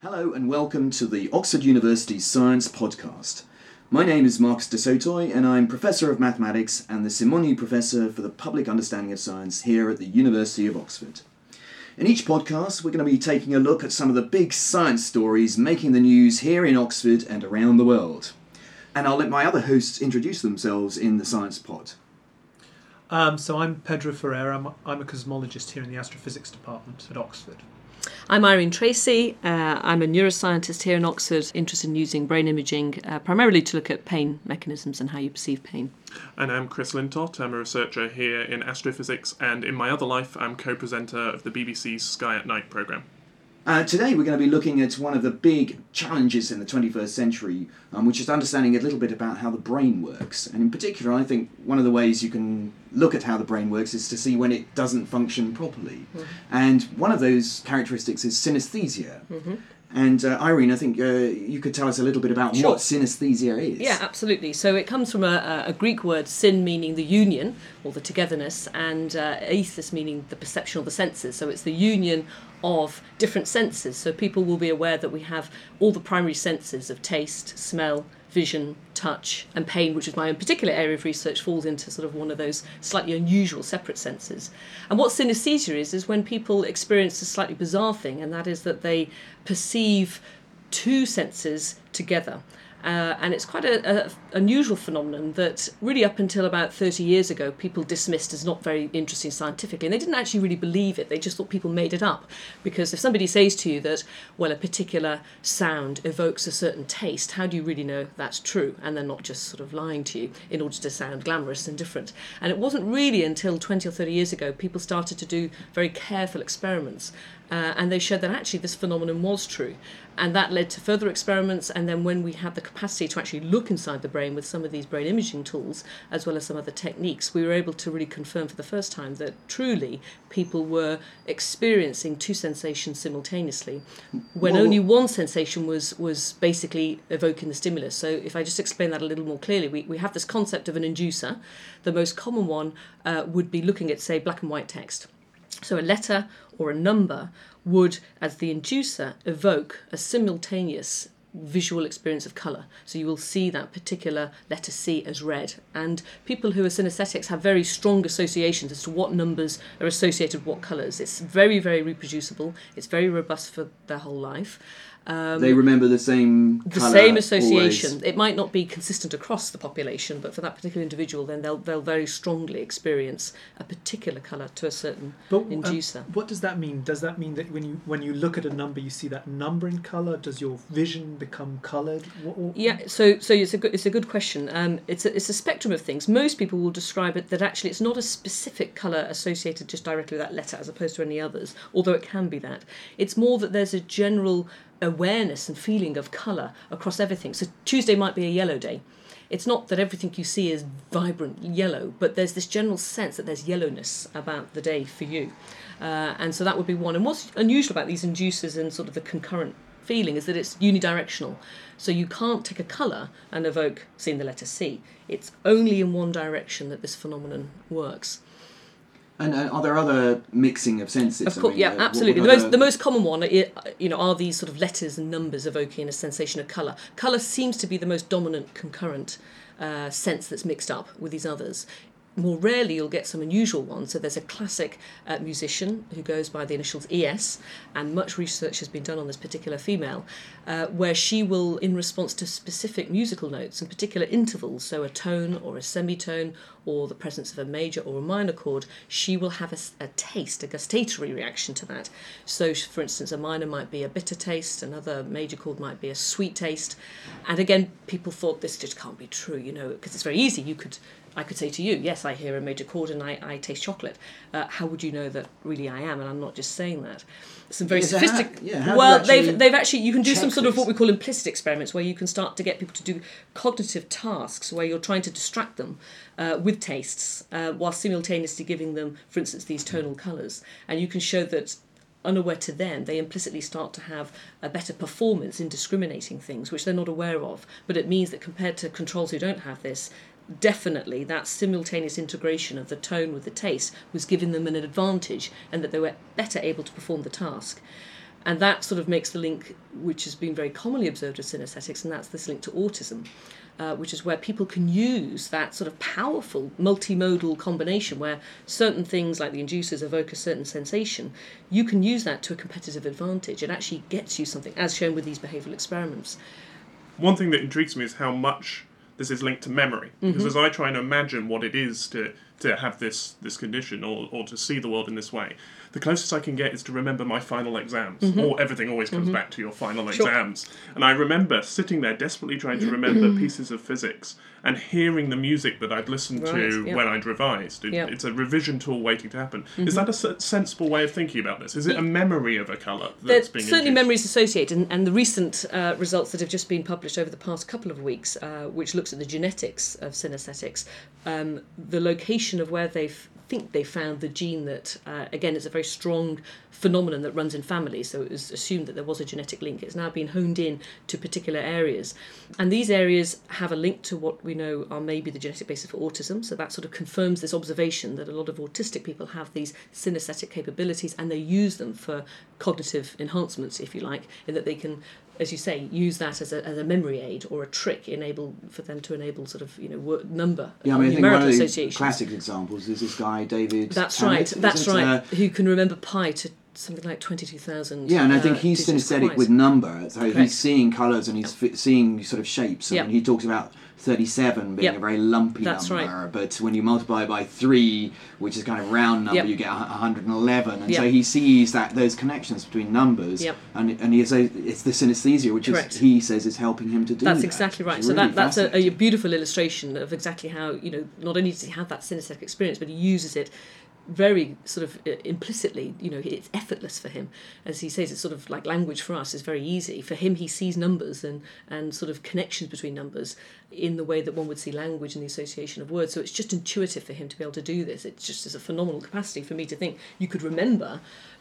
Hello and welcome to the Oxford University Science Podcast. My name is Marcus du Sautoy and I'm Professor of Mathematics and the Simonyi Professor for the Public Understanding of Science here at the University of Oxford. In each podcast, we're going to be taking a look at some of the big science stories making the news here in Oxford and around the world. And I'll let my other hosts introduce themselves in the Science Pod. Um, so I'm Pedro Ferreira. I'm, I'm a cosmologist here in the astrophysics department at Oxford. I'm Irene Tracey. Uh, I'm a neuroscientist here in Oxford, interested in using brain imaging uh, primarily to look at pain mechanisms and how you perceive pain. And I'm Chris Lintott. I'm a researcher here in astrophysics, and in my other life, I'm co presenter of the BBC's Sky at Night programme. Uh, today, we're going to be looking at one of the big challenges in the 21st century, um, which is understanding a little bit about how the brain works. And in particular, I think one of the ways you can look at how the brain works is to see when it doesn't function properly. Mm-hmm. And one of those characteristics is synesthesia. Mm-hmm. And uh, Irene, I think uh, you could tell us a little bit about sure. what synesthesia is. Yeah, absolutely. So it comes from a, a Greek word, syn, meaning the union or the togetherness, and uh, aesthis, meaning the perception or the senses. So it's the union of different senses. So people will be aware that we have all the primary senses of taste, smell, vision, touch, and pain, which is my own particular area of research, falls into sort of one of those slightly unusual separate senses. And what synesthesia is, is when people experience a slightly bizarre thing, and that is that they perceive two senses together. Uh, and it's quite an unusual phenomenon that really up until about 30 years ago people dismissed as not very interesting scientifically and they didn't actually really believe it. They just thought people made it up. Because if somebody says to you that well a particular sound evokes a certain taste how do you really know that's true? And they're not just sort of lying to you in order to sound glamorous and different. And it wasn't really until 20 or 30 years ago people started to do very careful experiments uh, and they showed that actually this phenomenon was true. And that led to further experiments. And then, when we had the capacity to actually look inside the brain with some of these brain imaging tools, as well as some other techniques, we were able to really confirm for the first time that truly people were experiencing two sensations simultaneously, when well, only one sensation was, was basically evoking the stimulus. So, if I just explain that a little more clearly, we, we have this concept of an inducer. The most common one uh, would be looking at, say, black and white text. So a letter or a number would, as the inducer, evoke a simultaneous visual experience of colour. So you will see that particular letter C as red. And people who are synesthetics have very strong associations as to what numbers are associated with what colours. It's very, very reproducible, it's very robust for their whole life. Um, they remember the same the same association. Always. It might not be consistent across the population, but for that particular individual, then they'll they'll very strongly experience a particular colour to a certain but, um, inducer. what does that mean? Does that mean that when you when you look at a number, you see that number in colour? Does your vision become coloured? Yeah, so so it's a good it's a good question. Um, it's a, it's a spectrum of things. Most people will describe it that actually it's not a specific colour associated just directly with that letter, as opposed to any others. Although it can be that. It's more that there's a general awareness and feeling of colour across everything. So Tuesday might be a yellow day. It's not that everything you see is vibrant yellow, but there's this general sense that there's yellowness about the day for you. Uh, and so that would be one. And what's unusual about these inducers and sort of the concurrent feeling is that it's unidirectional. So you can't take a colour and evoke seeing the letter C. It's only in one direction that this phenomenon works. And uh, are there other mixing of senses? Of course, I mean, yeah, uh, absolutely. The most, the most common one, you know, are these sort of letters and numbers evoking a sensation of colour. Colour seems to be the most dominant concurrent uh, sense that's mixed up with these others more rarely you'll get some unusual ones. So there's a classic uh, musician who goes by the initials ES, and much research has been done on this particular female, uh, where she will, in response to specific musical notes and particular intervals, so a tone or a semitone or the presence of a major or a minor chord, she will have a, a taste, a gustatory reaction to that. So, for instance, a minor might be a bitter taste, another major chord might be a sweet taste. And again, people thought this just can't be true, you know, because it's very easy. You could I could say to you, yes, I hear a major chord and I, I taste chocolate. Uh, how would you know that really I am? And I'm not just saying that. Some very yeah, sophisticated. Yeah, well, they've they've actually you can do some sort of what we call implicit experiments where you can start to get people to do cognitive tasks where you're trying to distract them uh, with tastes uh, while simultaneously giving them, for instance, these tonal colours, and you can show that unaware to them, they implicitly start to have a better performance in discriminating things, which they're not aware of. But it means that compared to controls who don't have this, definitely that simultaneous integration of the tone with the taste was giving them an advantage and that they were better able to perform the task. And that sort of makes the link, which has been very commonly observed with synesthetics, and that's this link to autism. Uh, which is where people can use that sort of powerful multimodal combination where certain things like the inducers evoke a certain sensation. You can use that to a competitive advantage. It actually gets you something, as shown with these behavioural experiments. One thing that intrigues me is how much this is linked to memory. Because mm-hmm. as I try and imagine what it is to, to have this, this condition or, or to see the world in this way, the closest I can get is to remember my final exams. Or everything always comes back to your final Sure. exams. And I remember sitting there desperately trying to remember pieces of physics and hearing the music that I'd listened to Right, yeah. when I'd revised. It- Yeah. It's a revision tool waiting to happen. Is that a sensible way of thinking about this? Is it a memory of a colour that's being certainly induced? memories associated, and, and the recent uh, results that have just been published over the past couple of weeks, uh, which looks at the genetics of synesthetics, um, the location of where they think they found the gene that, uh, again, it's a very strong phenomenon that runs in families. So it was assumed that there was a genetic link. It's now been honed in to particular areas, and these areas have a link to what we know are maybe the genetic basis for autism. So that sort of confirms this observation that a lot of autistic people have these synesthetic capabilities, and they use them for cognitive enhancements, if you like, in that they can, as you say, use that as a, as a memory aid or a trick, enable for them to enable sort of you know word, number Yeah, I mean, I think one of the classic examples is this guy David. That's Tammet, right. That's right. Uh, Who can remember pi to something like twenty-two thousand? yeah, and I think he's digits synesthetic with number, so Correct. he's seeing colours and he's fi- seeing sort of shapes. I Yep. he talks about 37 being Yep. a very lumpy That's number, right. but when you multiply by three, which is kind of round number, Yep. you get 111, and so he sees that those connections between numbers, Yep. and and he says it's the synesthesia, which Correct. is, he says is helping him to do that. That's that, exactly right. So really that that's a, a beautiful illustration of exactly how you know not only does he have that synesthetic experience, but he uses it very sort of uh, implicitly. You know, it's effortless for him, as he says. It's sort of like language for us is very easy. For him, he sees numbers and and sort of connections between numbers in the way that one would see language and the association of words. So it's just intuitive for him to be able to do this. It just is a phenomenal capacity for me to think you could remember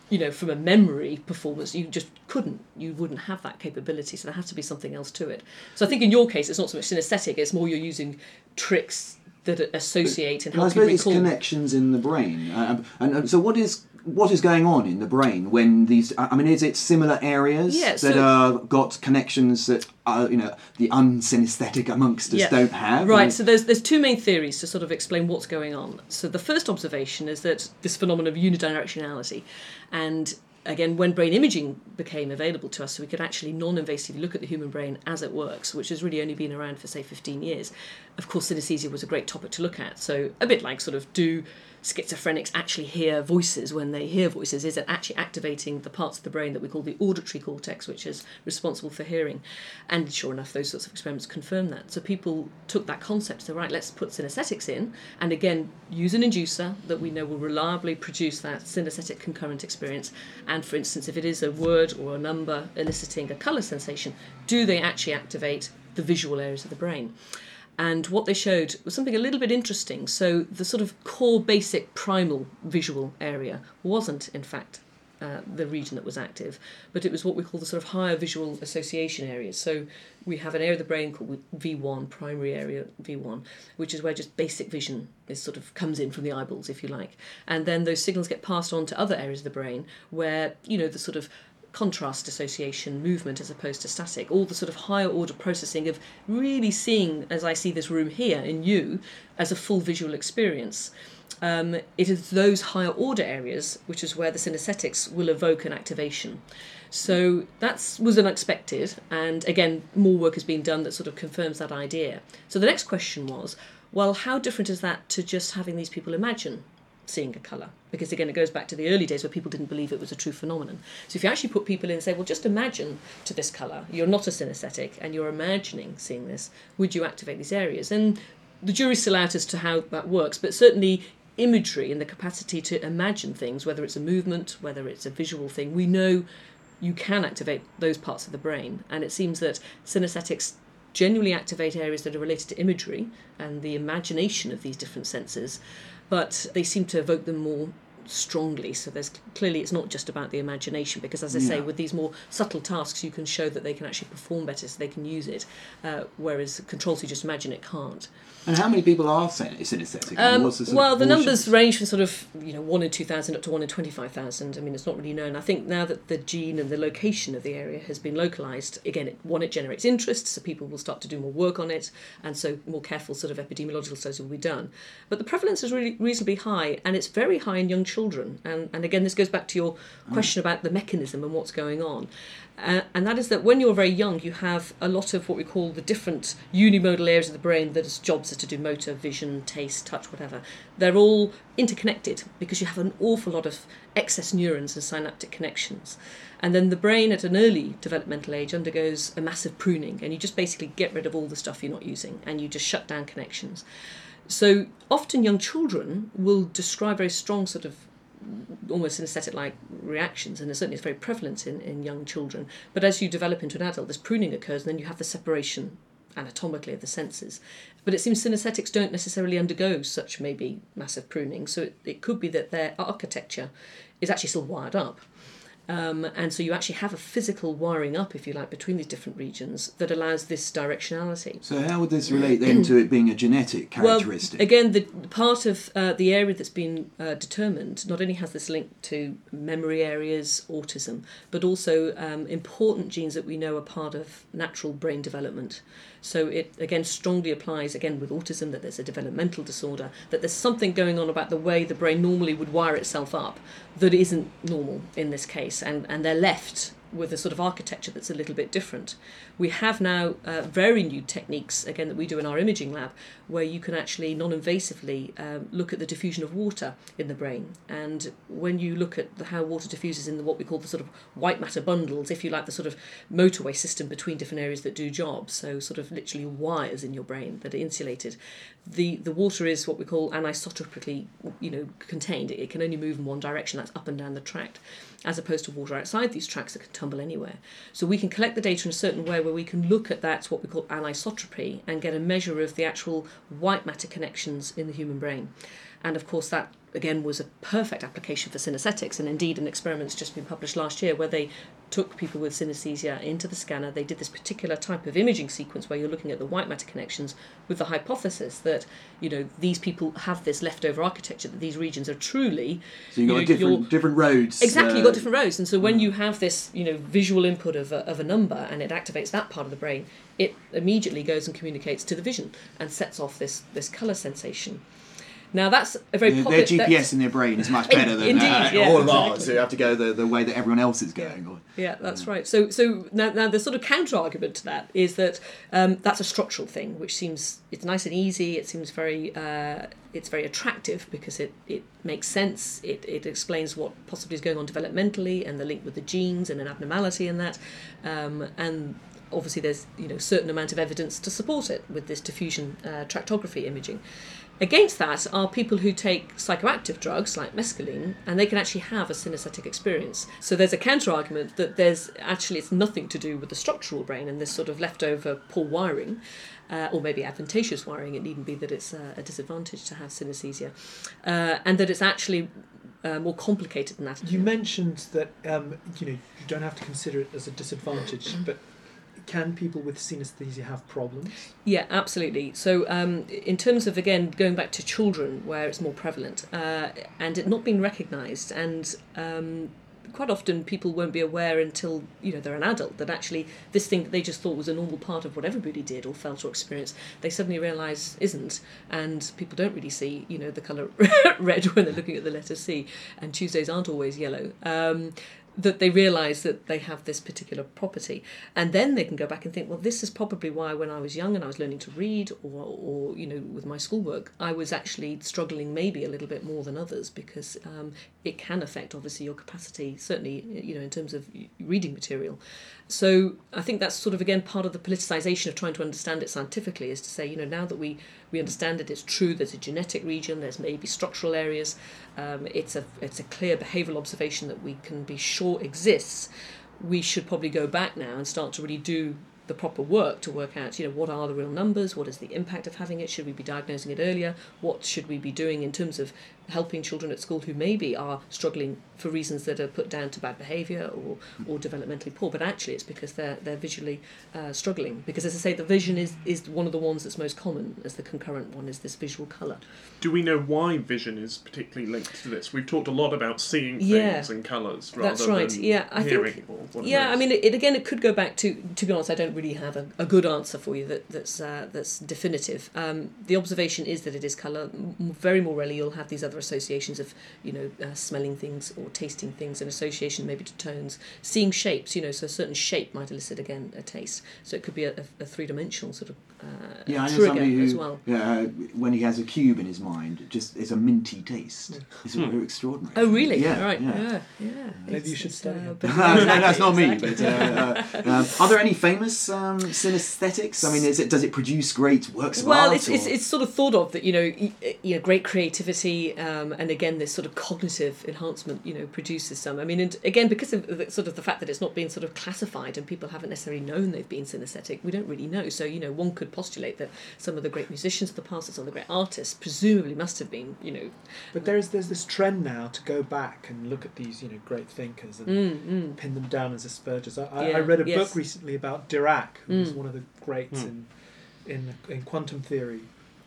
you know, from a memory performance, you just couldn't, you wouldn't have that capability. So there has to be something else to it. So I think in your case, it's not so much synesthetic; it's more you're using tricks that associate and Well, I help you suppose it's connections in the brain. Uh, and, and so, what is what is going on in the brain when these? I mean, is it similar areas Yeah, that so- are got connections that are, you know the unsynesthetic amongst us Yeah. don't have? Right, so there's there's two main theories to sort of explain what's going on. So the first observation is that this phenomenon of unidirectionality, and again, when brain imaging became available to us, so we could actually non-invasively look at the human brain as it works, which has really only been around for say 15 years. Of course, synesthesia was a great topic to look at. So a bit like sort of do schizophrenics actually hear voices when they hear voices? Is it actually activating the parts of the brain that we call the auditory cortex, which is responsible for hearing? And sure enough, those sorts of experiments confirm that. So people took that concept, so right, let's put synesthetics in, and again, use an inducer that we know will reliably produce that synesthetic concurrent experience. And for instance, if it is a word or a number eliciting a colour sensation, do they actually activate the visual areas of the brain? And what they showed was something a little bit interesting. So the sort of core basic primal visual area wasn't, in fact, uh, the region that was active, but it was what we call the sort of higher visual association areas. So we have an area of the brain called V1, primary area V1, which is where just basic vision is sort of comes in from the eyeballs, if you like. And then those signals get passed on to other areas of the brain where, you know, the sort of contrast association movement as opposed to static. All the sort of higher order processing of really seeing as i see this room here in you as a full visual experience. Um, it is those higher order areas which is where the synesthetics will evoke an activation. So that was unexpected and again more work has been done that sort of confirms that idea. So the next question was well how different is that to just having these people imagine seeing a colour. Because again, it goes back to the early days where people didn't believe it was a true phenomenon. So if you actually put people in and say, well, just imagine to this colour, you're not a synesthetic and you're imagining seeing this, would you activate these areas? And the jury's still out as to how that works, but certainly imagery and the capacity to imagine things, whether it's a movement, whether it's a visual thing, we know you can activate those parts of the brain. And it seems that synesthetics genuinely activate areas that are related to imagery and the imagination of these different senses, but they seem to evoke them more strongly. So there's clearly it's not just about the imagination because, as I say, with these more subtle tasks, you can show that they can actually perform better, so they can use it. Uh, whereas controls who just imagine it can't. And how many people are syn- synesthetic? Um, the well, the numbers range from sort of you know one in two thousand up to one in twenty five thousand. I mean, it's not really known. I think now that the gene and the location of the area has been localized, again, it, one it generates interest, so people will start to do more work on it, and so more careful sort of epidemiological studies will be done. But the prevalence is really reasonably high, and it's very high in young children. And and again, this goes back to your question about the mechanism and what's going on. Uh, and that is that when you're very young, you have a lot of what we call the different unimodal areas of the brain that its jobs are to do motor, vision, taste, touch, whatever. They're all interconnected because you have an awful lot of excess neurons and synaptic connections. And then the brain at an early developmental age undergoes a massive pruning, and you just basically get rid of all the stuff you're not using and you just shut down connections. So often young children will describe very strong sort of almost synesthetic like reactions and certainly is very prevalent in, in young children. But as you develop into an adult this pruning occurs and then you have the separation anatomically of the senses. But it seems synesthetics don't necessarily undergo such maybe massive pruning. So it, it could be that their architecture is actually still wired up um, and so you actually have a physical wiring up, if you like, between these different regions that allows this directionality. So how would this relate then to it being a genetic characteristic? Well, again, the part of uh, the area that's been uh, determined not only has this link to memory areas, autism, but also um, important genes that we know are part of natural brain development. So it again strongly applies again with autism that there's a developmental disorder, that there's something going on about the way the brain normally would wire itself up that isn't normal in this case, and, and they're left with a sort of architecture that's a little bit different. We have now uh, very new techniques, again, that we do in our imaging lab, where you can actually non invasively um, look at the diffusion of water in the brain. And when you look at the, how water diffuses in the, what we call the sort of white matter bundles, if you like, the sort of motorway system between different areas that do jobs, so sort of literally wires in your brain that are insulated, the, the water is what we call anisotropically you know, contained. It can only move in one direction, that's up and down the tract as opposed to water outside these tracks that can tumble anywhere. So we can collect the data in a certain way where we can look at that, what we call anisotropy, and get a measure of the actual white matter connections in the human brain. And of course, that again was a perfect application for synesthetics, and indeed, an experiment's just been published last year where they took people with synesthesia into the scanner. They did this particular type of imaging sequence where you're looking at the white matter connections with the hypothesis that you know these people have this leftover architecture that these regions are truly so you've got you know, different different roads. Exactly, uh, you've got different roads, and so when you have this, you know, visual input of a, of a number and it activates that part of the brain, it immediately goes and communicates to the vision and sets off this this color sensation. Now that's a very Their, popular. their GPS in their brain is much better than Indeed, uh, yeah, all of exactly. ours. who have to go the, the way that everyone else is going. Or, Yeah, that's right. So, so now, now the sort of counter argument to that is that um, that's a structural thing, which seems it's nice and easy. It seems very uh, it's very attractive because it, it makes sense. It, it explains what possibly is going on developmentally and the link with the genes and an abnormality in that, um, and obviously there's you know certain amount of evidence to support it with this diffusion uh, tractography imaging. Against that are people who take psychoactive drugs like mescaline and they can actually have a synesthetic experience. So there's a counter argument that there's actually it's nothing to do with the structural brain and this sort of leftover poor wiring. Uh, or maybe advantageous wiring, it needn't be that it's uh, a disadvantage to have synesthesia, uh, and that it's actually uh, more complicated than that. You mentioned that um, you know you don't have to consider it as a disadvantage, but can people with synesthesia have problems? Yeah, absolutely. So, um, in terms of again going back to children, where it's more prevalent, uh, and it not being recognised, and um, quite often people won't be aware until you know they're an adult that actually this thing that they just thought was a normal part of what everybody did or felt or experienced, they suddenly realise isn't, and people don't really see you know the colour red when they're looking at the letter C, and Tuesdays aren't always yellow. Um, that they realise that they have this particular property, and then they can go back and think, well, this is probably why when I was young and I was learning to read, or, or you know, with my schoolwork, I was actually struggling maybe a little bit more than others because um, it can affect obviously your capacity, certainly you know in terms of reading material. So I think that's sort of again part of the politicization of trying to understand it scientifically is to say, you know, now that we we understand it, it's true. There's a genetic region. There's maybe structural areas. Um, it's a it's a clear behavioural observation that we can be sure exists. We should probably go back now and start to really do the proper work to work out, you know, what are the real numbers? What is the impact of having it? Should we be diagnosing it earlier? What should we be doing in terms of helping children at school who maybe are struggling for reasons that are put down to bad behaviour or, or developmentally poor, but actually it's because they're they're visually uh, struggling. Because as I say, the vision is is one of the ones that's most common as the concurrent one is this visual colour. Do we know why vision is particularly linked to this? We've talked a lot about seeing things Yeah. and colours rather That's right, than yeah, I think- hearing or whatever Yeah, I mean, it, it again, it could go back to. To be honest, I don't really have a, a good answer for you that that's uh, that's definitive. Um, the observation is that it is colour. Very more rarely, you'll have these other associations of you know uh, smelling things or tasting things, an association maybe to tones, seeing shapes. You know, so a certain shape might elicit again a taste. So it could be a, a, a three dimensional sort of uh, Yeah, I know trigger somebody who, as well. uh, when he has a cube in his mind, just it's a minty taste. It's very extraordinary. Oh really? Yeah, right. yeah. Yeah. Yeah. Maybe It's- you should it's, study uh, it. but- no, no, that's not Exactly, me. But uh, uh, um, are there any famous um, synesthetics? I mean, is it does it produce great works of well, art? it's, it's it's sort of thought of that you know y- you know great creativity um, and again this sort of cognitive enhancement you know produces some. I mean, and again because of the, sort of the fact that it's not being sort of classified and people haven't necessarily known they've been synesthetic, we don't really know. So you know one could postulate that some of the great musicians of the past, and some of the great artists, presumably must have been you know But there's there's this trend now to go back and look at these you know great thinkers and mm, mm, pin them down as Asperger's. I, I, Yeah, I read a yes. book recently about Dirac, who was Mm. one of the greats Mm. in, in in quantum theory.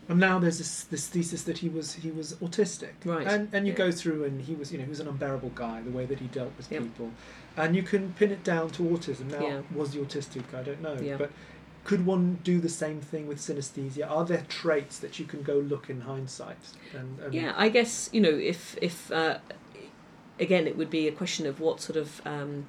And now there's this, this thesis that he was he was autistic, Right, And and you yeah. go through and he was you know he was an unbearable guy. The way that he dealt with Yep. people, and you can pin it down to autism. Now Yeah. was he autistic? I don't know, Yeah. but could one do the same thing with synesthesia? Are there traits that you can go look in hindsight? And, and Yeah, I guess you know if if uh, again it would be a question of what sort of um,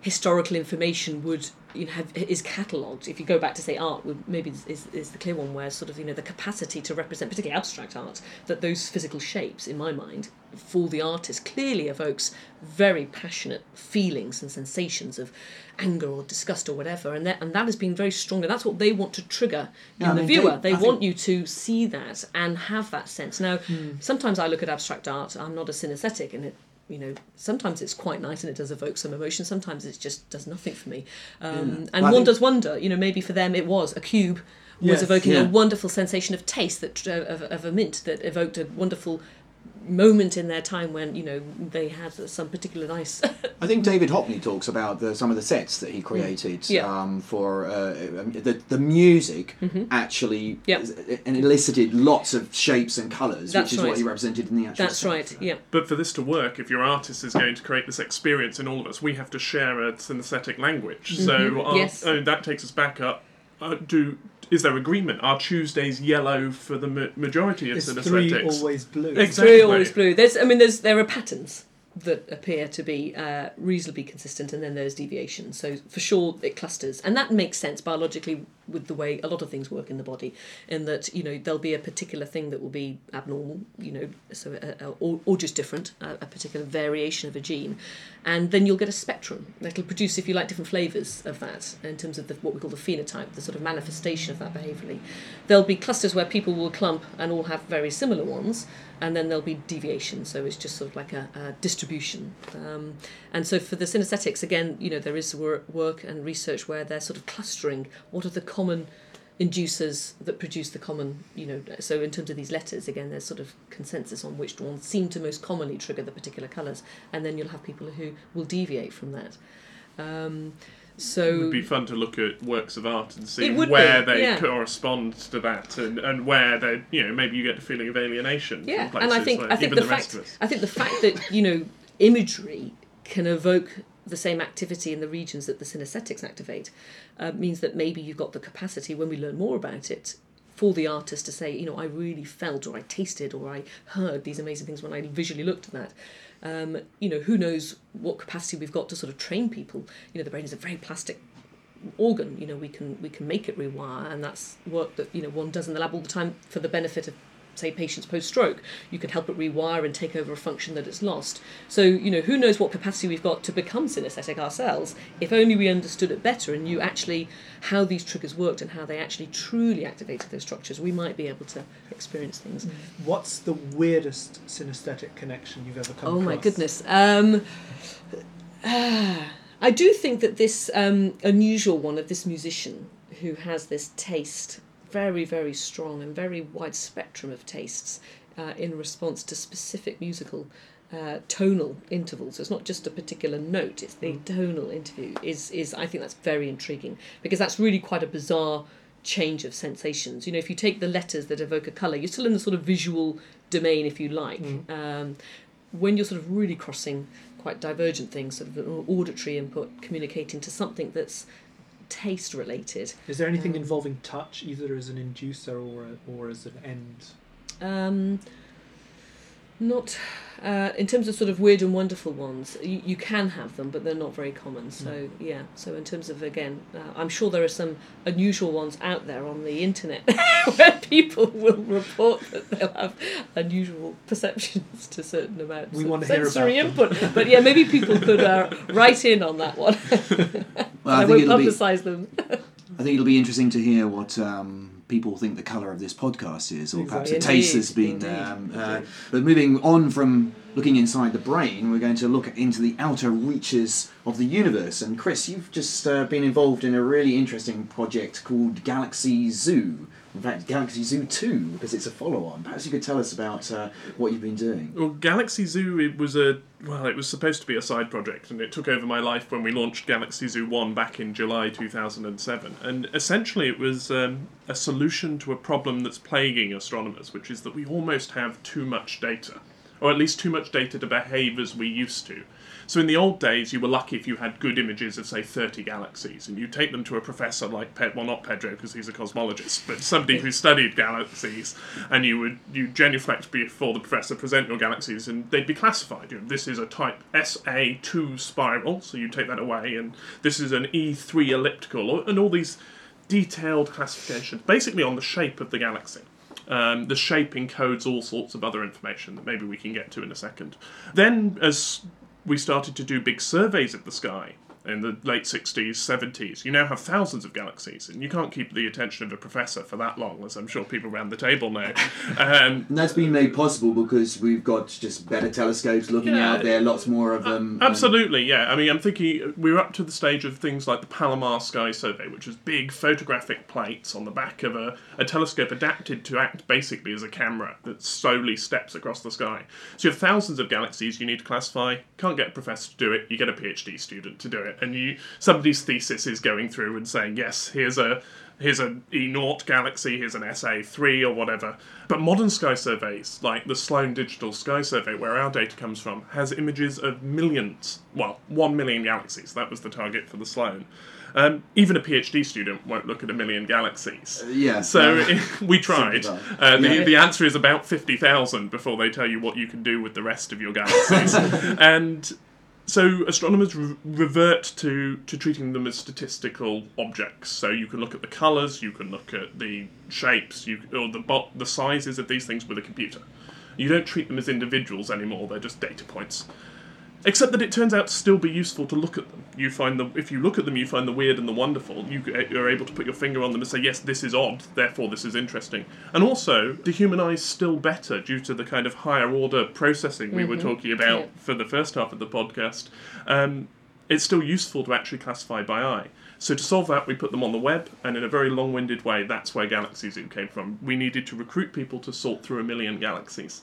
historical information would you know have is catalogued. If you go back to say art, would maybe is, is the clear one where sort of you know the capacity to represent particularly abstract art that those physical shapes in my mind for the artist clearly evokes very passionate feelings and sensations of anger or disgust or whatever. And that and that has been very strong. And that's what they want to trigger in I the mean, viewer. They- they I think- want you to see that and have that sense. Now Hmm. sometimes i look at abstract art. I'm not a synesthetic and it you know sometimes it's quite nice and it does evoke some emotion sometimes it just does nothing for me um, Yeah. and I one does wonder you know maybe for them it was a cube was Yes. evoking Yeah. a wonderful sensation of taste that uh, of, of a mint that evoked a wonderful moment in their time when you know they had some particular nice I think David Hockney talks about the, some of the sets that he created Mm. Yeah. um, for uh, um, the the music actually Mm-hmm. Yep. and elicited lots of shapes and colours, That's which is right. what he represented in the actual. that's set. right yeah But for this to work, if your artist is going to create this experience in all of us, we have to share a synesthetic language. So Mhm, our, yes. oh, that takes us back up. Uh, do is there agreement? Are Tuesdays yellow for the ma- majority of is three synesthetics? always blue? Exactly. Three always blue. There's, I mean, there's there are patterns that appear to be uh, reasonably consistent, and then there's deviations. So for sure, it clusters, and that makes sense biologically with the way a lot of things work in the body. In that you know there'll be a particular thing that will be abnormal, you know, so uh, uh, or, or just different, uh, a particular variation of a gene, and then you'll get a spectrum that'll produce, if you like, different flavours of that in terms of the, what we call the phenotype, the sort of manifestation of that behaviourally. There'll be clusters where people will clump and all have very similar ones, and then there'll be deviations. So it's just sort of like a, a distribution. Um, and so for the synesthetics, again, you know, there is wor- work and research where they're sort of clustering what are the common inducers that produce the common, you know, so in terms of these letters, again, there's sort of consensus on which ones seem to most commonly trigger the particular colours, and then you'll have people who will deviate from that. Um, so It would be fun to look at works of art and see where be, they yeah. correspond to that, and, and where they, you know, maybe you get a feeling of alienation. yeah, and I think where I think the, the, fact. I think the fact that you know imagery can evoke the same activity in the regions that the synesthetics activate uh, means that maybe you've got the capacity when we learn more about it for the artist to say you know I really felt or I tasted or I heard these amazing things when I visually looked at that. Um, you know who knows what capacity we've got to sort of train people. You know the brain is a very plastic organ you know we can we can make it rewire and that's work that you know one does in the lab all the time for the benefit of say patients post stroke you can help it rewire and take over a function that it's lost so you know who knows what capacity we've got to become synesthetic ourselves if only we understood it better and knew actually how these triggers worked and how they actually truly activated those structures we might be able to experience things What's the weirdest synesthetic connection you've ever come Oh across? Oh, my goodness. Um, I do think that this um, unusual one of this musician who has this taste, very, very strong and very wide spectrum of tastes, uh, in response to specific musical uh, tonal intervals. So it's not just a particular note; it's the tonal interview. Is is I think that's very intriguing because that's really quite a bizarre change of sensations. You know, if you take the letters that evoke a colour, you're still in the sort of visual domain, if you like. Um, when you're sort of really crossing quite divergent things, sort of an auditory input communicating to something that's taste related. Is there anything Um, involving touch, either as an inducer or a, or as an end? Um, not uh, in terms of sort of weird and wonderful ones. You, you can have them, but they're not very common. So yeah. So in terms of again, uh, I'm sure there are some unusual ones out there on the internet where people will report that they'll have unusual perceptions to certain amounts We of wanna hear about sensory them. input. But yeah, maybe people could uh, write in on that one. Well, I, I think won't it'll be. publicise them. I think it'll be interesting to hear what um, people think the colour of this podcast is, or perhaps Exactly. the taste has been. Um, uh, but moving on from looking inside the brain, we're going to look into the outer reaches of the universe. And Chris, you've just uh, been involved in a really interesting project called Galaxy Zoo. In fact, Galaxy Zoo 2, because it's a follow on. Perhaps you could tell us about uh, what you've been doing. Well, Galaxy Zoo it was a well, it was supposed to be a side project, and it took over my life when we launched Galaxy Zoo One back in July two thousand and seven. And essentially, it was um, a solution to a problem that's plaguing astronomers, which is that we almost have too much data, or at least too much data to behave as we used to. So in the old days, you were lucky if you had good images of, say, 30 galaxies, and you take them to a professor like, Pe- well, not Pedro because he's a cosmologist, but somebody who studied galaxies, and you would you genuflect before the professor, present your galaxies, and they'd be classified. You know, this is a type SA2 spiral, so you take that away, and this is an E3 elliptical, and all these detailed classifications, basically on the shape of the galaxy. Um, the shape encodes all sorts of other information that maybe we can get to in a second. Then, as we started to do big surveys of the sky in the late 60s, 70s, you now have thousands of galaxies, and you can't keep the attention of a professor for that long, as I'm sure people around the table know. Um, And that's been made possible because we've got just better telescopes looking Yeah. out there, lots more of them. and- Absolutely, yeah. I mean, I'm thinking we're up to the stage of things like the Palomar Sky Survey, which is big photographic plates on the back of a, a telescope adapted to act basically as a camera that slowly steps across the sky. So you have thousands of galaxies you need to classify. Can't get a professor to do it. You get a PhD student to do it, and you somebody's thesis is going through and saying, yes, here's a here's an E naught galaxy, here's an SA3 or whatever. But modern sky surveys, like the Sloan Digital Sky Survey, where our data comes from, has images of millions, well, one million galaxies. That was the target for the Sloan. Um, even a PhD student won't look at a million galaxies. yeah. So uh, we tried. Uh, the, Yeah. the answer is about 50,000 before they tell you what you can do with the rest of your galaxies. and so astronomers re- revert to, to treating them as statistical objects. So you can look at the colours, you can look at the shapes, you, or the, bo- the sizes of these things with a computer. You don't treat them as individuals anymore, they're just data points. Except that it turns out to still be useful to look at them. You find the if you look at them, you find the weird and the wonderful. You are able to put your finger on them and say, "Yes, this is odd. Therefore, this is interesting." And also, the human eye is still better due to the kind of higher order processing we were talking about Yeah. for the first half of the podcast. Um, it's still useful to actually classify by eye. So to solve that, we put them on the web, and in a very long-winded way, that's where Galaxy Zoo came from. We needed to recruit people to sort through a million galaxies.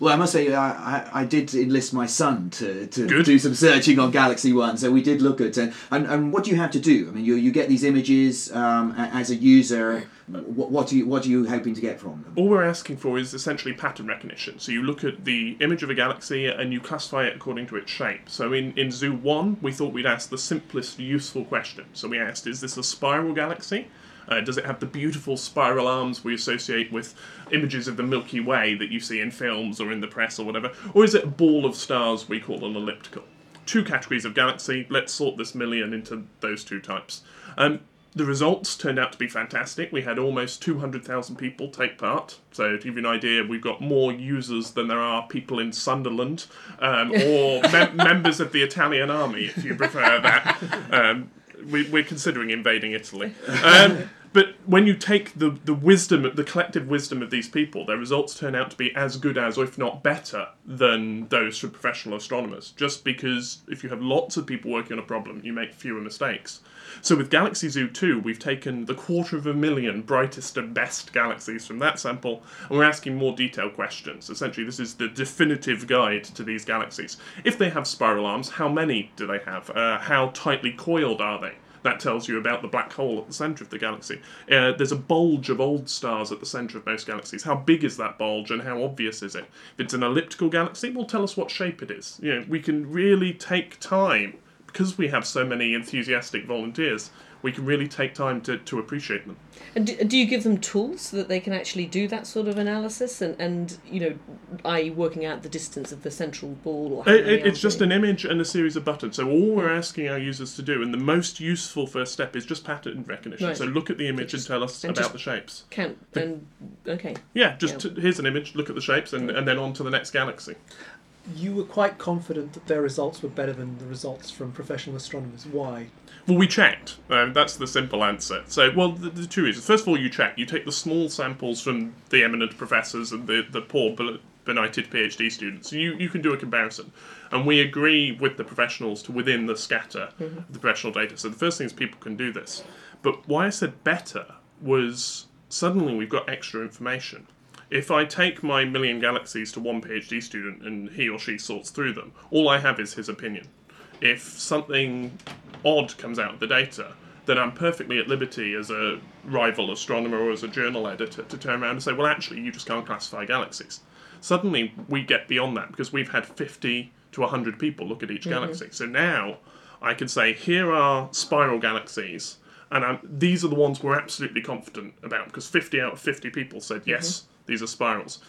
Well, I must say, I, I, I did enlist my son to, to Good. do some searching on Galaxy One, so we did look at it. And, and what do you have to do? I mean, you, you get these images um, as a user. What, what, do you, what are you hoping to get from them? All we're asking for is essentially pattern recognition. So you look at the image of a galaxy and you classify it according to its shape. So in, in Zoo 1, we thought we'd ask the simplest useful question. So we asked, is this a spiral galaxy? Uh, does it have the beautiful spiral arms we associate with images of the Milky Way that you see in films or in the press or whatever? Or is it a ball of stars we call an elliptical? Two categories of galaxy, let's sort this million into those two types. Um, the results turned out to be fantastic. We had almost 200,000 people take part. So, to give you an idea, we've got more users than there are people in Sunderland um, or mem- members of the Italian army, if you prefer that. Um, we, we're considering invading Italy. Um, but when you take the, the wisdom, the collective wisdom of these people, their results turn out to be as good as, or if not better, than those from professional astronomers. Just because if you have lots of people working on a problem, you make fewer mistakes. So with Galaxy Zoo 2, we've taken the quarter of a million brightest and best galaxies from that sample, and we're asking more detailed questions. Essentially, this is the definitive guide to these galaxies. If they have spiral arms, how many do they have? Uh, how tightly coiled are they? That tells you about the black hole at the centre of the galaxy. Uh, there's a bulge of old stars at the centre of most galaxies. How big is that bulge and how obvious is it? If it's an elliptical galaxy, well, tell us what shape it is. You know, we can really take time because we have so many enthusiastic volunteers. We can really take time to, to appreciate them. And do, do you give them tools so that they can actually do that sort of analysis and, and you know, i.e., working out the distance of the central ball or It, it- it's just an image and a series of buttons. So all we're asking our users to do, and the most useful first step, is just pattern recognition. Right. So look at the image just- and tell us and about just- the shapes. count and okay. Yeah, just Yeah. T- here's an image. Look at the shapes, and, and then on to the next galaxy. You were quite confident that their results were better than the results from professional astronomers. Why? Well, we checked. Um, that's the simple answer. So, well, the, the two reasons. First of all, you check. You take the small samples from the eminent professors and the, the poor benighted PhD students. So you, you can do a comparison. And we agree with the professionals to within the scatter of the professional data. So the first thing is people can do this. But why I said better was suddenly we've got extra information. If I take my million galaxies to one PhD student and he or she sorts through them, all I have is his opinion. If something odd comes out of the data, then I'm perfectly at liberty as a rival astronomer or as a journal editor to turn around and say, well, actually, you just can't classify galaxies. Suddenly, we get beyond that because we've had 50 to 100 people look at each mm-hmm. galaxy. So now I can say, here are spiral galaxies, and i these are the ones we're absolutely confident about because 50 out of 50 people said, mm-hmm. yes, these are spirals.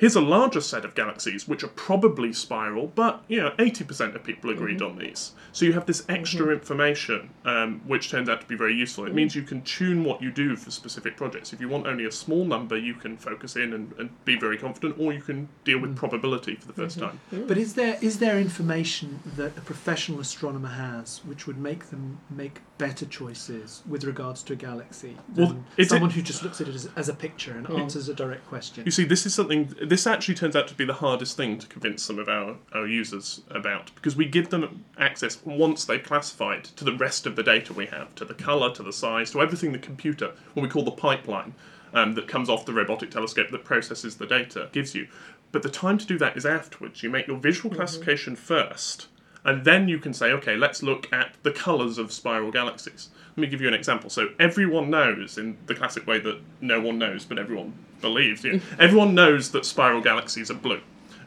Here's a larger set of galaxies which are probably spiral, but you know, 80% of people agreed mm-hmm. on these. So you have this extra mm-hmm. information, um, which turns out to be very useful. It mm-hmm. means you can tune what you do for specific projects. If you want only a small number, you can focus in and, and be very confident, or you can deal with probability for the 1st time. But is there is there information that a professional astronomer has which would make them make better choices with regards to a galaxy than Well, it's- someone who just looks at it as, as a picture and mm. answers a direct question? You see, this is something. This actually turns out to be the hardest thing to convince some of our, our users about because we give them access once they've classified to the rest of the data we have, to the color, to the size, to everything the computer, what we call the pipeline, um, that comes off the robotic telescope that processes the data, gives you. But the time to do that is afterwards. You make your visual classification first, and then you can say, okay, let's look at the colors of spiral galaxies. Let me give you an example. So everyone knows, in the classic way that no one knows, but everyone believes, you know, mm. everyone knows that spiral galaxies are blue.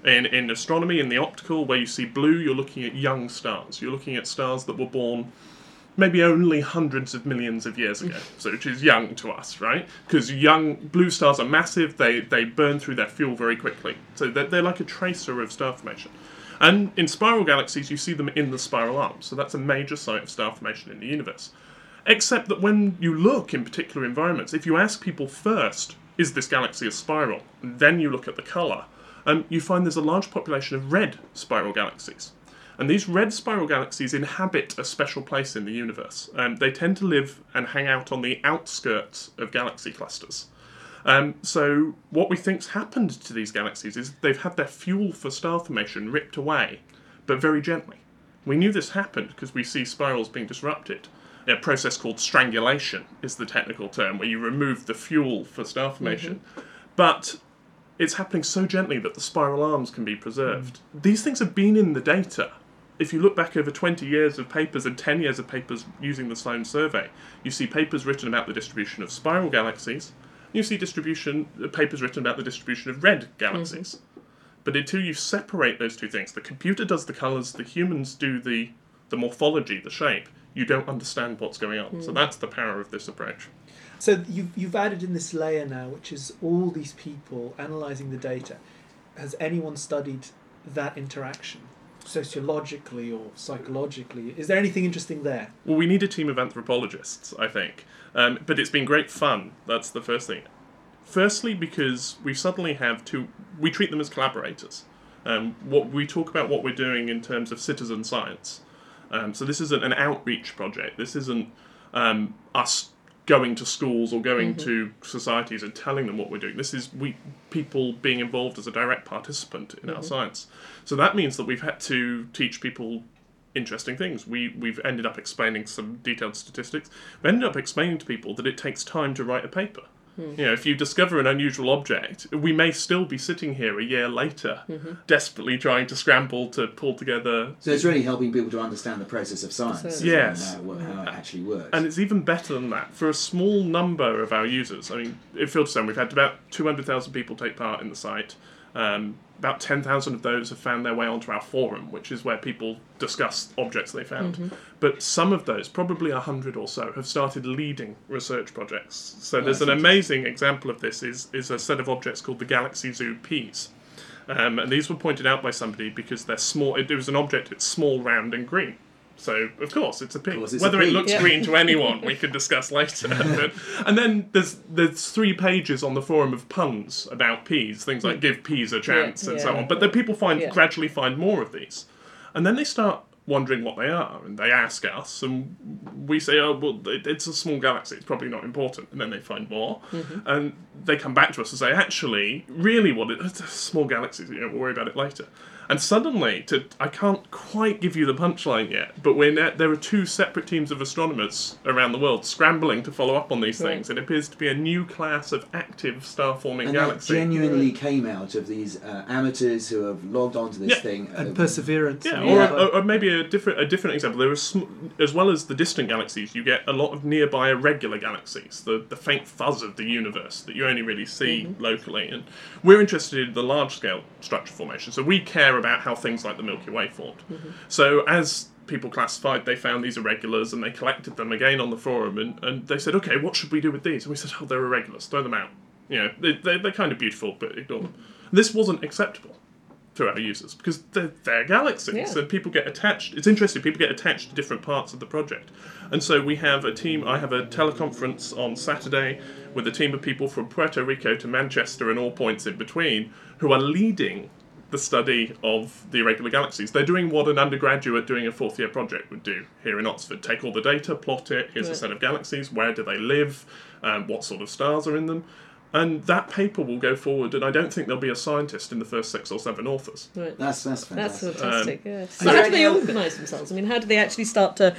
In, in astronomy, in the optical, where you see blue, you're looking at young stars. You're looking at stars that were born maybe only hundreds of millions of years ago, mm. so which is young to us, right? Because young blue stars are massive; they they burn through their fuel very quickly, so they're, they're like a tracer of star formation. And in spiral galaxies, you see them in the spiral arms, so that's a major site of star formation in the universe. Except that when you look in particular environments, if you ask people first, is this galaxy a spiral? And then you look at the colour, um, you find there's a large population of red spiral galaxies. And these red spiral galaxies inhabit a special place in the universe. Um, they tend to live and hang out on the outskirts of galaxy clusters. Um, so, what we think's happened to these galaxies is they've had their fuel for star formation ripped away, but very gently. We knew this happened because we see spirals being disrupted. A process called strangulation is the technical term, where you remove the fuel for star formation. Mm-hmm. But it's happening so gently that the spiral arms can be preserved. Mm. These things have been in the data. If you look back over 20 years of papers and 10 years of papers using the Sloan survey, you see papers written about the distribution of spiral galaxies. You see distribution uh, papers written about the distribution of red galaxies. Mm-hmm. But until you separate those two things, the computer does the colours, the humans do the the morphology, the shape. You don't understand what's going on. So that's the power of this approach. So you've, you've added in this layer now, which is all these people analysing the data. Has anyone studied that interaction, sociologically or psychologically? Is there anything interesting there? Well, we need a team of anthropologists, I think. Um, but it's been great fun. That's the first thing. Firstly, because we suddenly have to, We treat them as collaborators. Um, what we talk about what we're doing in terms of citizen science. Um, so this isn't an outreach project. This isn't um, us going to schools or going Mm-hmm. to societies and telling them what we're doing. This is we people being involved as a direct participant in Mm-hmm. our science. So that means that we've had to teach people interesting things. We we've ended up explaining some detailed statistics. We ended up explaining to people that it takes time to write a paper. Hmm. You know, if you discover an unusual object, we may still be sitting here a year later, Mm-hmm. desperately trying to scramble to pull together So it's really helping people to understand the process of science. Science. Yes. and How, how it actually works. And it's even better than that. For a small number of our users, I mean, at Filterstone, we've had about 200,000 people take part in the site. Um, about 10,000 of those have found their way onto our forum, which is where people discuss objects they found. But some of those, probably 100 or so, have started leading research projects. So there's an amazing example of this is, is a set of objects called the Galaxy Zoo Peas. Um, and these were pointed out by somebody because they're small. It, it was an object. It's small, round, and green. So of course it's a pea. course it's a Whether it looks Yeah. green to anyone, we can discuss later. But- and then there's there's three pages on the forum of puns about peas, things like "give peas a chance" and so Hmm. on. But then people find Yeah. gradually find more of these, and then they start wondering what they are, and they ask us, and we say, "Oh, well, it, it's a small galaxy. It's probably not important." And then they find more, Mm-hmm. and they come back to us and say, "Actually, really, what it, it's a small galaxy. You know, we'll worry about it later." And suddenly, to I can't quite give you the punchline yet, but we're ne- there are two separate teams of astronomers around the world scrambling to follow up on these Right. things. It appears to be a new class of active star-forming and that galaxy. genuinely came out of these uh, amateurs who have logged onto this Yeah. thing. and uh, perseverance. Yeah, or, all or, or maybe a different a different example. There are sm- as well as the distant galaxies, you get a lot of nearby irregular galaxies, the the faint fuzz of the universe that you only really see locally. And we're interested in the large scale structure formation, so we care about how things like the Milky Way formed. Mm-hmm. So as people classified, they found these irregulars and they collected them again on the forum, and, and they said, okay, what should we do with these? And we said, oh, they're irregulars, throw them out. You know, they, they, they're kind of beautiful, but ignore them. This wasn't acceptable to our users because they're, they're galaxies Yeah. and people get attached. It's interesting, people get attached to different parts of the project. And so we have a team, I have a teleconference on Saturday with a team of people from Puerto Rico to Manchester and all points in between who are leading the study of the irregular galaxies. They're doing what an undergraduate doing a fourth year project would do here in Oxford take all the data, plot it, here's a set of galaxies, where do they live, um, what sort of stars are in them. And that paper will go forward, and I don't think there'll be a scientist in the first six or seven authors. Right. that's that's fantastic. That's fantastic. fantastic. Um, yeah. So how do they organise themselves? I mean, how do they actually start to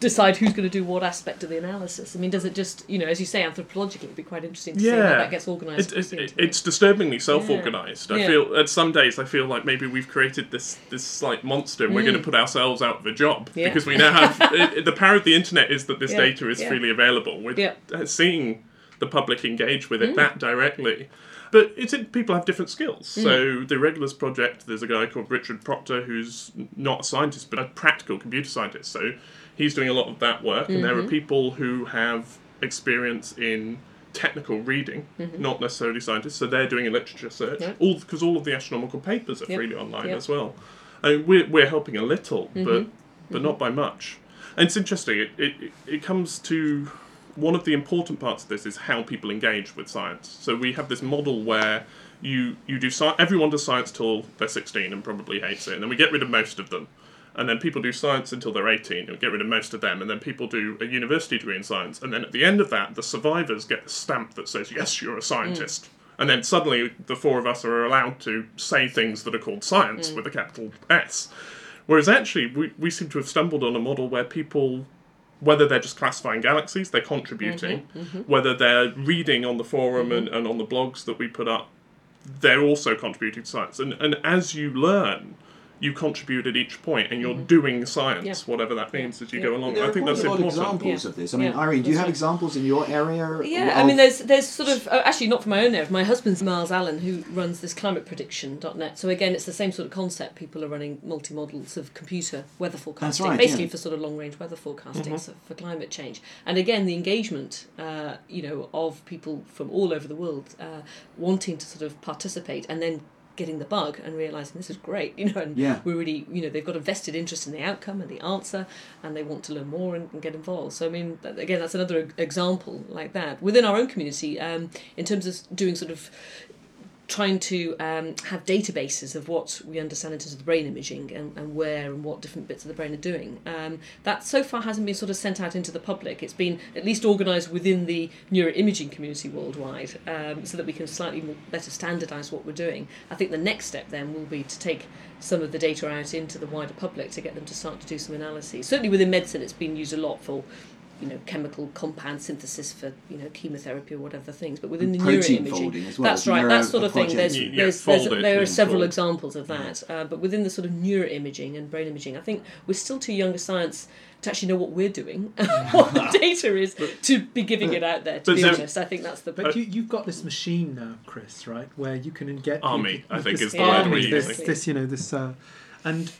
decide who's going to do what aspect of the analysis? I mean, does it just, you know, as you say, anthropologically, it'd be quite interesting to see how that gets organised. It, it, it, it's disturbingly self-organized. I Yeah. feel at some days I feel like maybe we've created this this slight monster and we're going to put ourselves out of a job Mm. Yeah. because we now have the power of the internet is that this Yeah, data is yeah. freely available. We're Yeah. uh, seeing the public engage with it Mm. that directly. But it's people have different skills. Mm. So the Regulars project, there's a guy called Richard Proctor who's not a scientist but a practical computer scientist. So he's doing a lot of that work, and Mm-hmm. there are people who have experience in technical reading, not necessarily scientists. So they're doing a literature search, Mm-hmm. All because all of the astronomical papers are Yep. freely online Yep. as well. And we're we're helping a little, Mm-hmm. but but not by much. And it's interesting. It, it it comes to one of the important parts of this is how people engage with science. So we have this model where you you do sci- everyone does science till they're 16 and probably hates it, and then we get rid of most of them. And then people do science until they're 18 and get rid of most of them. And then people do a university degree in science. And then at the end of that, the survivors get a stamp that says, yes, you're a scientist. Mm. And then suddenly the four of us are allowed to say things that are called science mm. with a capital S. Whereas actually, we, we seem to have stumbled on a model where people whether they're just classifying galaxies, they're contributing, mm-hmm, mm-hmm. whether they're reading on the forum and, mm-hmm. and on the blogs that we put up, they're also contributing to science. And, and as you learn, you contribute at each point and you're doing science, Yeah. whatever that means as you Yeah. go along. There I are think quite that's a lot of important. examples Yeah. of this. I mean, Yeah, Irene, do you have examples in your area? Yeah, of- I mean, there's there's sort of uh, actually not from my own area. My husband's Myles Allen, who runs this climateprediction.net. So again, it's the same sort of concept. People are running multi models of computer weather forecasting, right, basically yeah. for sort of long range weather forecasting so for climate change. And again, the engagement, uh, you know, of people from all over the world uh, wanting to sort of participate and then getting the bug and realizing this is great you know and Yeah. we're really you know they've got a vested interest in the outcome and the answer and they want to learn more and, and get involved so i mean that- again that's another example like that within our own community um, in terms of doing sort of trying to um, have databases of what we understand in terms of the brain imaging and, and where and what different bits of the brain are doing. Um, that so far hasn't been sort of sent out into the public. It's been at least organised within the neuroimaging community worldwide um, so that we can slightly more, better standardise what we're doing. I think the next step then will be to take some of the data out into the wider public to get them to start to do some analyses. Certainly within medicine, it's been used a lot for you know chemical compound synthesis for you know chemotherapy or whatever things but within the Protein neuroimaging folding as well. that's right there that sort of thing there's, Yeah, yeah, there's, there's there are several fold. examples of that uh, but within the sort of neuroimaging and brain imaging I think we're still too young a science to actually know what we're doing what the data is to be giving it out there to be so- honest I think that's the But you, you've got this machine now, Chris, right, where you can get Army, people- I think, this is the word we're this, using. this, you know, this, uh, and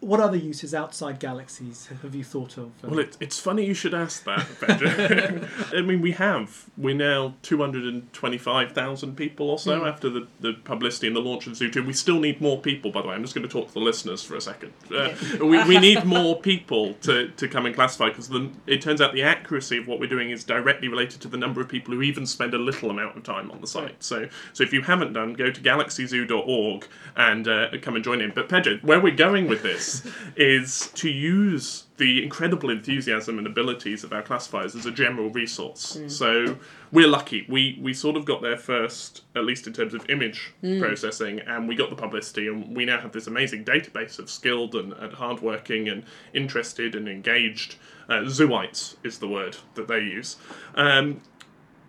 what other uses outside galaxies have you thought of? Well, it, it's funny you should ask that, Pedro. I mean, we have. We're now 225,000 people or so after the, the publicity and the launch of Zoo 2. We still need more people, by the way. I'm just going to talk to the listeners for a second. Uh, we, we need more people to, to come and classify because it turns out the accuracy of what we're doing is directly related to the number of people who even spend a little amount of time on the site. So, so if you haven't done, go to galaxyzoo.org and uh, come and join in. But Pedro, where we're going with this is to use the incredible enthusiasm and abilities of our classifiers as a general resource. So we're lucky. We we sort of got there first, at least in terms of image processing, and we got the publicity, and we now have this amazing database of skilled and, and hardworking and interested and engaged uh, zooites is the word that they use. Um,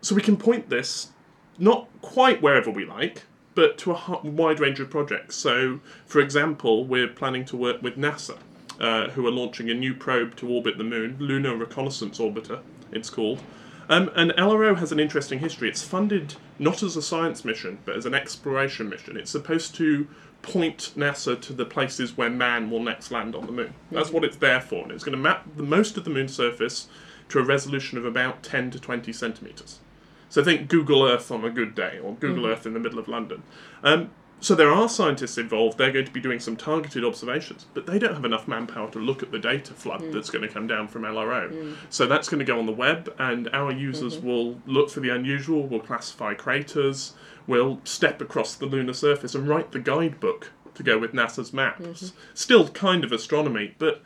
so we can point this not quite wherever we like, but to a wide range of projects. So, for example, we're planning to work with NASA, uh, who are launching a new probe to orbit the moon, Lunar Reconnaissance Orbiter, it's called. Um, and LRO has an interesting history. It's funded not as a science mission, but as an exploration mission. It's supposed to point NASA to the places where man will next land on the moon. That's what it's there for. And it's going to map the most of the moon's surface to a resolution of about 10 to 20 centimetres. So think Google Earth on a good day, or Google mm-hmm. Earth in the middle of London. Um, so there are scientists involved. They're going to be doing some targeted observations, but they don't have enough manpower to look at the data flood mm. that's going to come down from LRO. Mm. So that's going to go on the web, and our users mm-hmm. will look for the unusual, will classify craters, will step across the lunar surface and write the guidebook to go with NASA's maps. Mm-hmm. Still kind of astronomy, but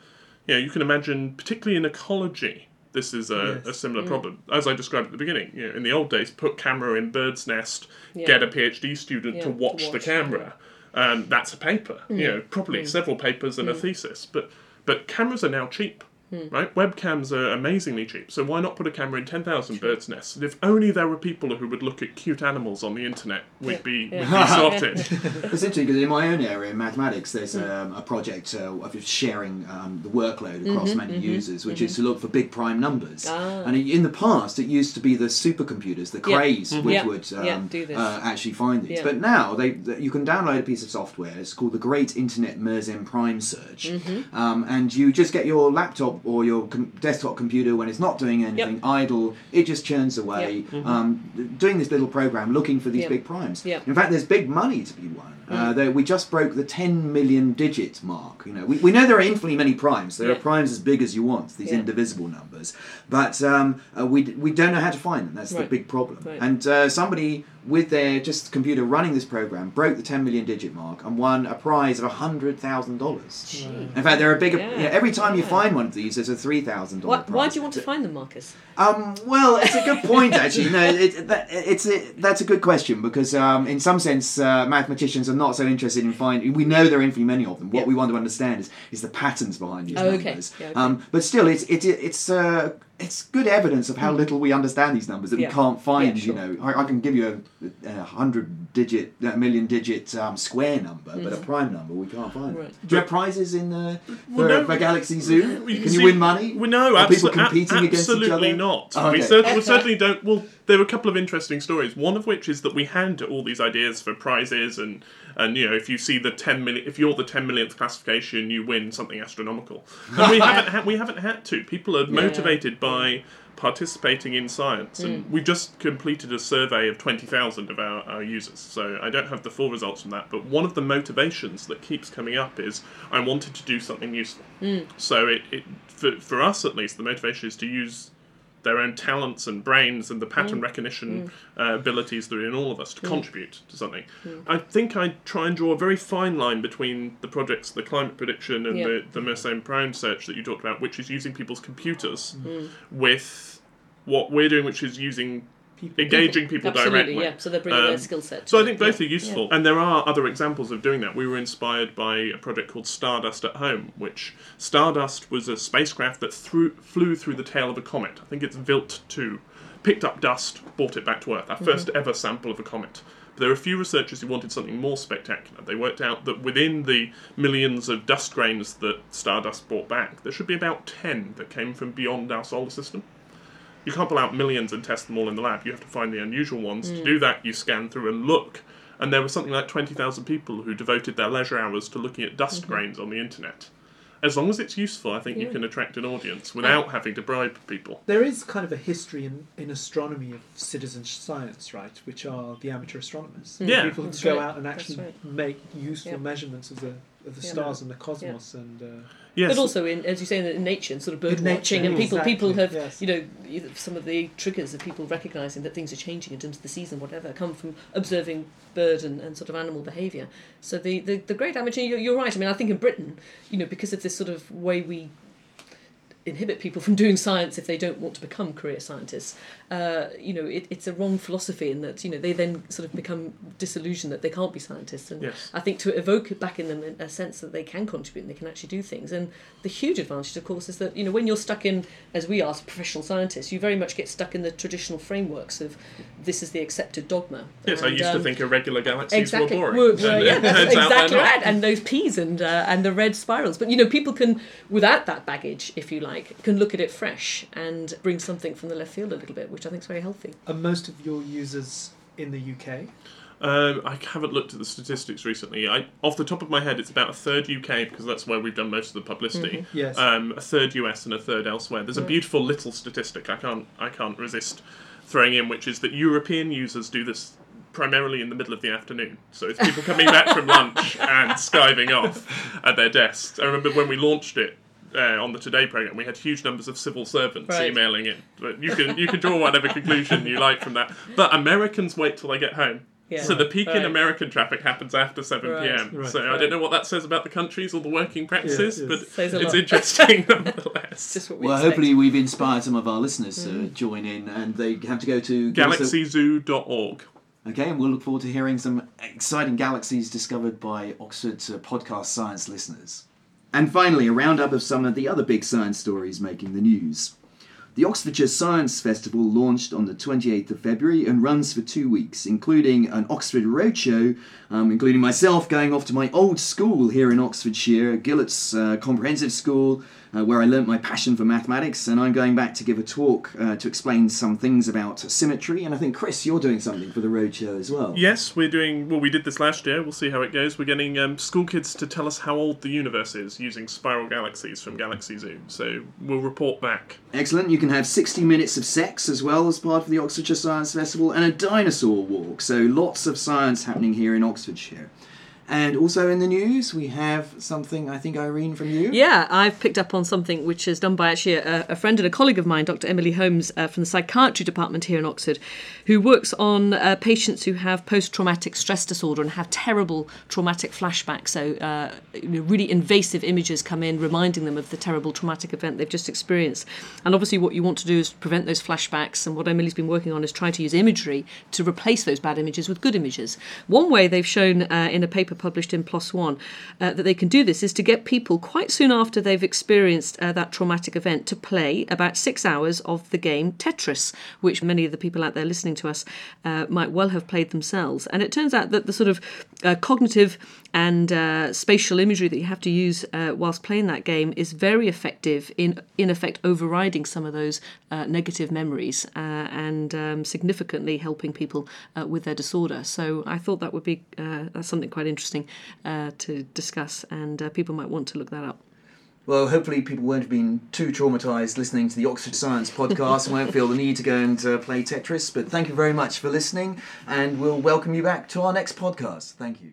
you know you can imagine, particularly in ecology, this is a, Yes. a similar mm. problem. As I described at the beginning, you know, in the old days, put camera in bird's nest, Yeah. get a PhD student Yeah, to to watch, the camera. Um, that's a paper, you mm. know, probably mm. several papers and a thesis. But but cameras are now cheap, right? Webcams are amazingly cheap. So why not put a camera in ten thousand birds' nests? And if only there were people who would look at cute animals on the internet, we'd be yeah. we'd be sorted. It's interesting because in my own area, in mathematics, there's um, a project uh, of sharing um, the workload across many users, which is to look for big prime numbers. Ah. And in the past, it used to be the supercomputers, the Yeah. Crays, which Yeah. would um, Yeah, do. Uh, actually find these. Yeah. But now they, th- you can download a piece of software. It's called the Great Internet Mersenne Prime Search, Mm-hmm. um, and you just get your laptop or your com- desktop computer when it's not doing anything idle. It just churns away, um, doing this little program looking for these Yeah. big primes. In fact, there's big money to be won. Uh, there, we just broke the 10 million digit mark. You know, we, we know there are infinitely many primes. There Yeah. are primes as big as you want. These Yeah. indivisible numbers, but um, uh, we we don't know how to find them. That's the big problem. Right. And uh, somebody with their just computer running this program broke the 10 million digit mark and won a prize of hundred thousand dollars. Gee. In fact, there are bigger. Yeah. you know, every time you find one of these, there's a three thousand Why, dollar. why do you want to find them, Marcus? Um, well, it's a good point actually. No, it, that, it's a, that's a good question because um, in some sense, uh, mathematicians are not so interested in finding. We know there are infinitely many of them. What Yep. we want to understand is, is the patterns behind these Oh, okay. numbers. Yeah, okay. Um, but still, it's it, it's uh, it's good evidence of how little we understand these numbers that Hmm. Yeah. we can't find. Yeah, sure. You know, I, I can give you a, a hundred digit, a million digit um, square number, but a prime number we can't find. Hmm. Right. Do you have prizes in for, Well, no. for Galaxy Zoo? We Can see- you win money? Well, no, Are people competing ab- against each absolutely other? not. Oh, we, okay. we certainly don't. Well, there are a couple of interesting stories. One of which is that we hand all these ideas for prizes, and and you know, if you see the ten million, if you're the ten millionth classification, you win something astronomical. And we haven't had, we haven't had to. People are motivated by participating in science, and mm. we've just completed a survey of twenty thousand of our, our users. So I don't have the full results from that, but one of the motivations that keeps coming up is I wanted to do something useful. Mm. So it, it for, for us at least, the motivation is to use their own talents and brains and the pattern Mm. recognition uh, abilities that are in all of us to contribute to something. Mm. I think I try and draw a very fine line between the projects, the climate prediction and Yeah. the, the Mersenne Prime search that you talked about, which is using people's computers, Mm. with what we're doing, which is using People. engaging people Absolutely, directly. yeah. So they're bringing Um, their skill set. So to I think both Yeah, are useful, and there are other examples of doing that. We were inspired by a project called Stardust at Home, which Stardust was a spacecraft that threw, flew through the tail of a comet. I think it's Wild 2. Picked up dust, brought it back to Earth. Our first ever sample of a comet. But there were a few researchers who wanted something more spectacular. They worked out that within the millions of dust grains that Stardust brought back, there should be about 10 that came from beyond our solar system. You can't pull out millions and test them all in the lab. You have to find the unusual ones. To hmm. do that, you scan through and look. And there were something like 20,000 people who devoted their leisure hours to looking at dust mm-hmm. grains on the internet. As long as it's useful, I think you can attract an audience without having to bribe people. There is kind of a history in, in astronomy of citizen science, right? Which are the amateur astronomers. Hmm. Yeah. people who go right. out and actually right. make useful Yeah. measurements of the of the Yeah. stars and the cosmos and. Uh, Yes. But also, in, as you say, in nature and sort of bird In nature, watching, and people exactly, people have yes. you know some of the triggers of people recognizing that things are changing in terms of the season, whatever, come from observing bird and, and sort of animal behaviour. So the, the, the great amateur, you're, you're right. I mean, I think in Britain, you know, because of this sort of way we inhibit people from doing science if they don't want to become career scientists. Uh, you know, it, it's a wrong philosophy in that you know they then sort of become disillusioned that they can't be scientists. And Yes. I think to evoke back in them a sense that they can contribute and they can actually do things. And the huge advantage, of course, is that you know when you're stuck in, as we are, as professional scientists, you very much get stuck in the traditional frameworks of this is the accepted dogma. Yes, I And, used to um, think irregular galaxies exactly. were boring. Were- were- And yeah, it that's turns out they're exactly right. And those peas and uh, and the red spirals. But you know, people can, without that baggage, if you like, can look at it fresh and bring something from the left field a little bit, which I think is very healthy. are most of your users in the UK? Um, I haven't looked at the statistics recently. I, off the top of my head, it's about a third UK because that's where we've done most of the publicity. Yes. Um, a third US and a third elsewhere. There's a beautiful little statistic I can't I can't resist throwing in, which is that European users do this primarily in the middle of the afternoon. So it's people coming back from lunch and skiving off at their desks. I remember when we launched it. Uh, on the Today program, we had huge numbers of civil servants Right. emailing in. But you can you can draw whatever conclusion you like from that. But Americans wait till they get home. Yeah. So the peak in American traffic happens after 7 Right. p.m. Right. So I don't know what that says about the countries or the working practices, yes. but Says it's lot. interesting nonetheless. Just what we Well, expect. hopefully we've inspired some of our listeners to join in, and they have to go to give us a- GalaxyZoo.org. Okay, and we'll look forward to hearing some exciting galaxies discovered by Oxford's uh, podcast science listeners. And finally, a roundup of some of the other big science stories making the news. The Oxfordshire Science Festival launched on the 28th of February and runs for two weeks, including an Oxford Roadshow, um, including myself going off to my old school here in Oxfordshire, Gillotts uh, Comprehensive School, uh, where I learnt my passion for mathematics, and I'm going back to give a talk uh, to explain some things about symmetry. And I think, Chris, you're doing something for the Roadshow as well. Yes, we're doing. Well, we did this last year. We'll see how it goes. We're getting um, school kids to tell us how old the universe is using spiral galaxies from Galaxy Zoo. So we'll report back. Excellent. You can have 60 minutes of sex as well as part of the Oxfordshire Science Festival and a dinosaur walk. So lots of science happening here in Oxfordshire. And also in the news, we have something, I think, Irene, from you. Yeah, I've picked up on something which is done by actually a, a friend and a colleague of mine, Dr. Emily Holmes uh, from the psychiatry department here in Oxford, who works on uh, patients who have post traumatic stress disorder and have terrible traumatic flashbacks. So, uh, really invasive images come in reminding them of the terrible traumatic event they've just experienced. And obviously, what you want to do is prevent those flashbacks. And what Emily's been working on is trying to use imagery to replace those bad images with good images. One way they've shown uh, in a paper published in PLOS ONE uh, that they can do this is to get people quite soon after they've experienced uh, that traumatic event to play about six hours of the game Tetris, which many of the people out there listening to us uh, might well have played themselves. And it turns out that the sort of uh, cognitive and uh, spatial imagery that you have to use uh, whilst playing that game is very effective in, in effect, overriding some of those uh, negative memories uh, and um, significantly helping people uh, with their disorder. So I thought that would be uh, something quite interesting to discuss, and people might want to look that up. Well, hopefully people won't have been too traumatised listening to the Oxford Science podcast and won't feel the need to go and play Tetris. But thank you very much for listening, and we'll welcome you back to our next podcast. Thank you.